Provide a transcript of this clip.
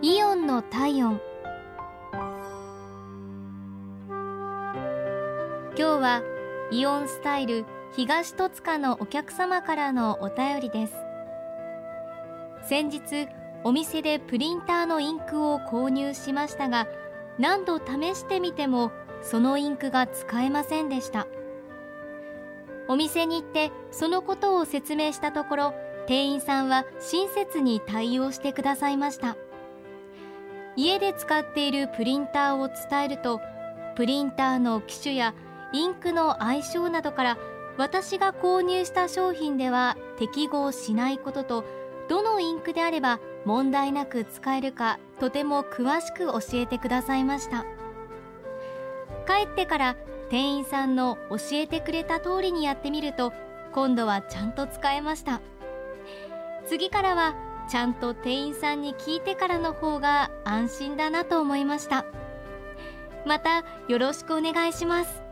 イオンの体温。今日はイオンスタイル東戸塚のお客様からのお便りです。先日お店でプリンターのインクを購入しましたが何度試してみてもそのインクが使えませんでした。お店に行ってそのことを説明したところ店員さんは親切に対応してくださいました。家で使っているプリンターを伝えるとプリンターの機種やインクの相性などから私が購入した商品では適合しないこととどのインクであれば問題なく使えるかとても詳しく教えてくださいました。帰ってから店員さんの教えてくれた通りにやってみると今度はちゃんと使えました。次からはちゃんと店員さんに聞いてからの方が安心だなと思いました。またよろしくお願いします。